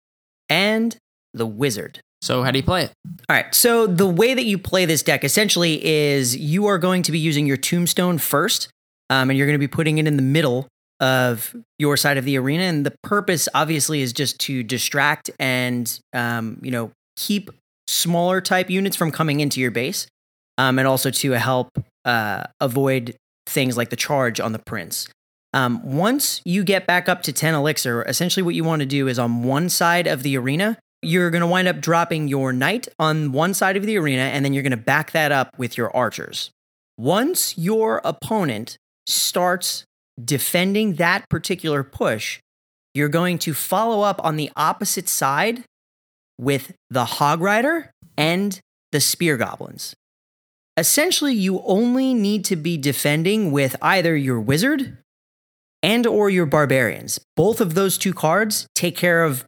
and the Wizard. So how do you play it? All right. So the way that you play this deck essentially is you are going to be using your Tombstone first, um, and you're going to be putting it in the middle of your side of the arena. And the purpose, obviously, is just to distract and um, you know keep smaller type units from coming into your base, um, and also to help uh, avoid things like the charge on the prince. Um, once you get back up to 10 elixir, essentially what you want to do is on one side of the arena, you're going to wind up dropping your knight on one side of the arena, and then you're going to back that up with your archers. Once your opponent starts defending that particular push, you're going to follow up on the opposite side with the Hog Rider and the Spear Goblins. Essentially, you only need to be defending with either your wizard and or your barbarians. Both of those two cards take care of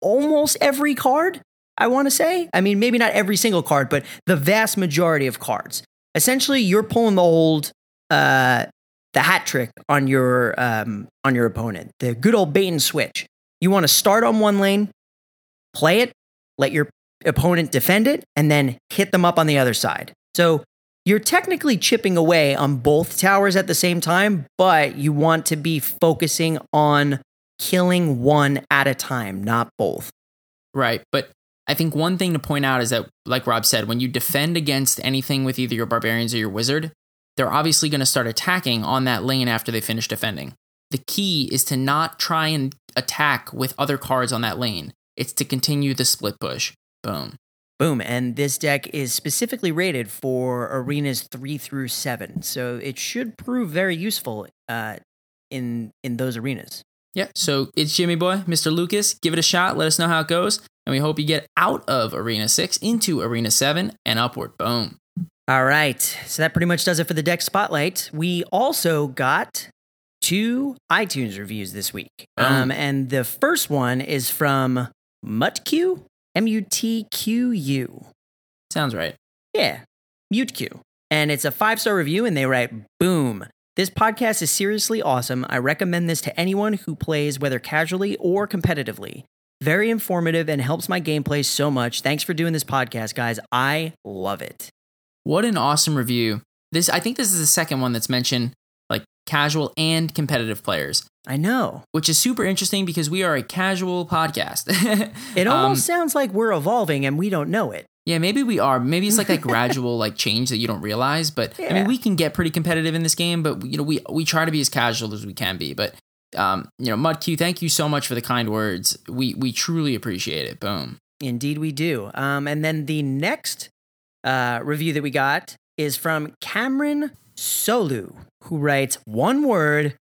almost every card, I want to say. I mean, maybe not every single card, but the vast majority of cards. Essentially, you're pulling the old uh the hat trick on your um on your opponent. The good old bait and switch. You want to start on one lane, play it, let your opponent defend it, and then hit them up on the other side. So you're technically chipping away on both towers at the same time, but you want to be focusing on killing one at a time, not both. Right. But I think one thing to point out is that, like Rob said, when you defend against anything with either your barbarians or your wizard, they're obviously going to start attacking on that lane after they finish defending. The key is to not try and attack with other cards on that lane. It's to continue the split push. Boom. Boom. And this deck is specifically rated for arenas three through seven. So it should prove very useful uh, in in those arenas. Yeah. So it's Jimmy Boy, Mr. Lucas. Give it a shot. Let us know how it goes. And we hope you get out of Arena 6 into Arena 7 and upward. Boom. All right. So that pretty much does it for the deck spotlight. We also got two iTunes reviews this week. Oh. Um, and the first one is from Mutq, M U T Q U. Sounds right. Yeah, Mute Q. And it's a five star review, and they write, Boom. This podcast is seriously awesome. I recommend this to anyone who plays, whether casually or competitively. Very informative and helps my gameplay so much. Thanks for doing this podcast, guys. I love it. What an awesome review. This I think this is the second one that's mentioned like casual and competitive players, I know. which is super interesting because we are a casual podcast. It Um, almost sounds like we're evolving and we don't know it. Yeah, maybe we are. Maybe it's like that gradual like change that you don't realize. But I mean, we can get pretty competitive in this game, but you know, we we try to be as casual as we can be. But um, you know, Mudq, thank you so much for the kind words. We we truly appreciate it. Boom. Indeed, we do. Um, and then the next uh, review that we got is from Cameron Solu, who writes one word,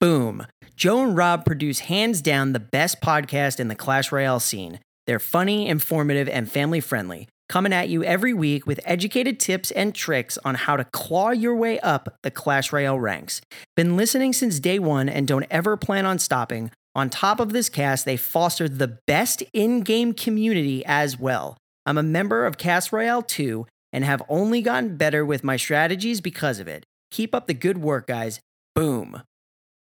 boom. Joe and Rob produce hands down the best podcast in the Clash Royale scene. They're funny, informative, and family friendly, coming at you every week with educated tips and tricks on how to claw your way up the Clash Royale ranks. Been listening since day one and don't ever plan on stopping. On top of this cast, they fostered the best in game community as well. I'm a member of Cast Royale 2 and have only gotten better with my strategies because of it. Keep up the good work, guys. Boom.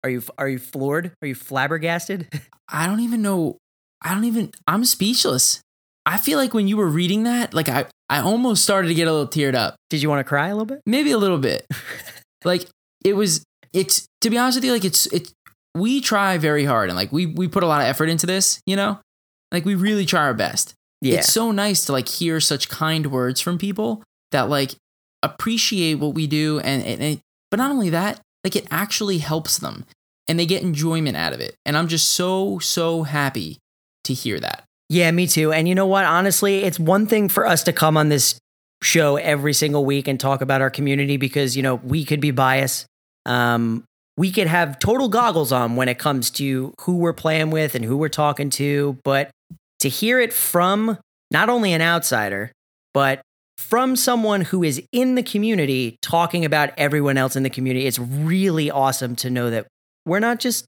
Are you are you floored? Are you flabbergasted? I don't even know. I don't even. I'm speechless. I feel like when you were reading that, like I I almost started to get a little teared up. Did you want to cry a little bit? maybe a little bit like it was it's to be honest with you like it's it's we try very hard and like we we put a lot of effort into this you know like we really try our best Yeah. it's so nice to like hear such kind words from people that like appreciate what we do and, and it, but not only that like it actually helps them and they get enjoyment out of it and i'm just so so happy to hear that Yeah, me too. And you know what? Honestly, it's one thing for us to come on this show every single week and talk about our community because, you know, we could be biased. Um, we could have total goggles on when it comes to who we're playing with and who we're talking to. But to hear it from not only an outsider, but from someone who is in the community talking about everyone else in the community, it's really awesome to know that we're not just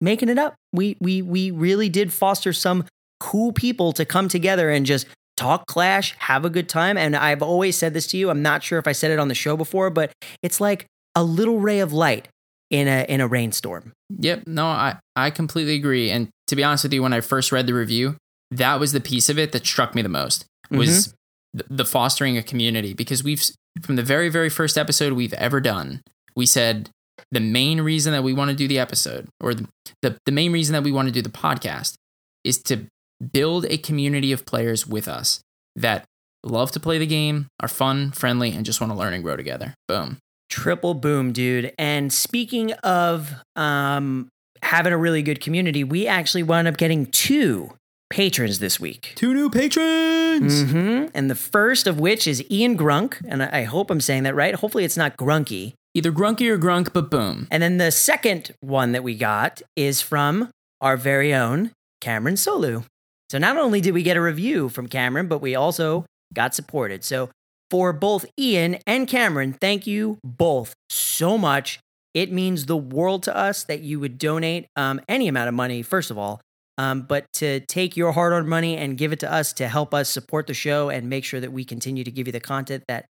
making it up. We we we really did foster some cool people to come together and just talk clash, have a good time. And I've always said this to you. I'm not sure if I said it on the show before, but it's like a little ray of light in a in a rainstorm. Yep. No, I, I completely agree. And to be honest with you, when I first read the review, that was the piece of it that struck me the most was mm-hmm. the, the fostering a community because we've from the very very first episode we've ever done, we said the main reason that we want to do the episode or the, the, the main reason that we want to do the podcast is to build a community of players with us that love to play the game, are fun, friendly, and just want to learn and grow together. Boom. Triple boom, dude. And speaking of um, having a really good community, we actually wound up getting two patrons this week. Two new patrons. hmm And the first of which is Ian Grunk. And I I hope I'm saying that right. Hopefully, it's not Grunky. Either grunky or grunk, but boom. And then the second one that we got is from our very own Cameron Solu. So not only did we get a review from Cameron, but we also got supported. So for both Ian and Cameron, thank you both so much. It means the world to us that you would donate um, any amount of money, first of all, um, but to take your hard earned money and give it to us to help us support the show and make sure that we continue to give you the content that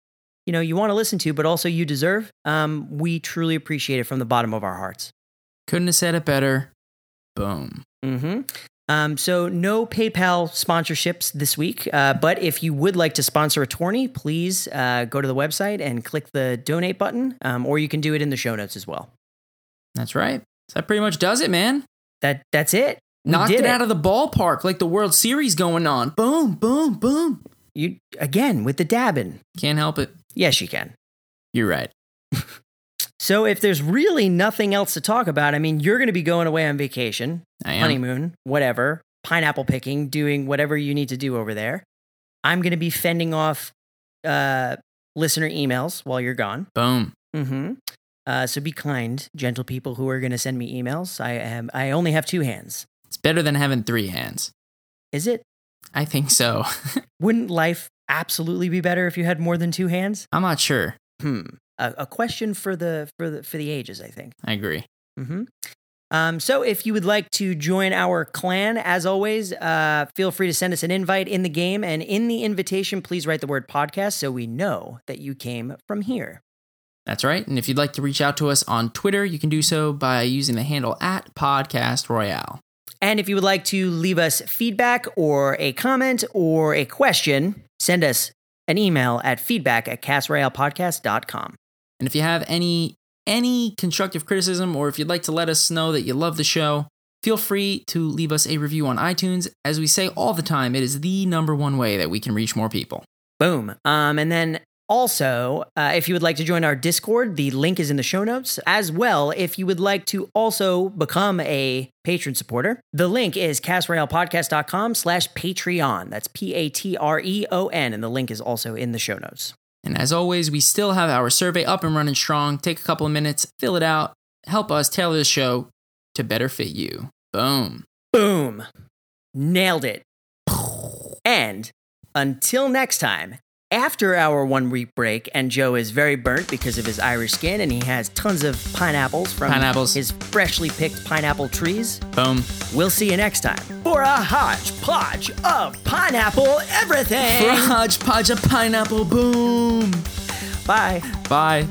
you know you want to listen to, but also you deserve. Um, we truly appreciate it from the bottom of our hearts. Couldn't have said it better. Boom. hmm Um, so no PayPal sponsorships this week, uh, but if you would like to sponsor a tourney, please uh, go to the website and click the donate button, um, or you can do it in the show notes as well. That's right. So that pretty much does it, man. That that's it. We Knocked did it out of the ballpark like the World Series going on. Boom, boom, boom. you again with the dabbing. Can't help it. Yes, you can. You're right. So if there's really nothing else to talk about, I mean, you're going to be going away on vacation, honeymoon, whatever, pineapple picking, doing whatever you need to do over there. I'm going to be fending off uh, listener emails while you're gone. Boom. Mm-hmm. Uh, so be kind, gentle people who are going to send me emails. I am. I only have two hands. It's better than having three hands. Is it? I think so. Wouldn't life absolutely be better if you had more than two hands? I'm not sure. Hmm. A, a question for the for the for the ages, I think. I agree. Mm-hmm. Um, so if you would like to join our clan, as always, uh, feel free to send us an invite in the game. And in the invitation, please write the word podcast so we know that you came from here. That's right. And if you'd like to reach out to us on Twitter, you can do so by using the handle at Podcast Royale. And if you would like to leave us feedback or a comment or a question, send us an email at feedback at castroyalepodcast.com. And if you have any any constructive criticism or if you'd like to let us know that you love the show, feel free to leave us a review on iTunes. As we say all the time, it is the number one way that we can reach more people. Boom. Um, and then also, uh, if you would like to join our Discord, the link is in the show notes. As well, if you would like to also become a patron supporter, the link is castroyalepodcast.com slash Patreon. That's P-A-T-R-E-O-N. And the link is also in the show notes. And as always, we still have our survey up and running strong. Take a couple of minutes, fill it out, help us tailor the show to better fit you. Boom. Boom. Nailed it. And until next time, after our one week break, and Joe is very burnt because of his Irish skin, and he has tons of pineapples from Pineapples. his freshly picked pineapple trees. Boom. We'll see you next time for a hodgepodge of pineapple everything. Hodgepodge of pineapple. Boom. Bye. Bye.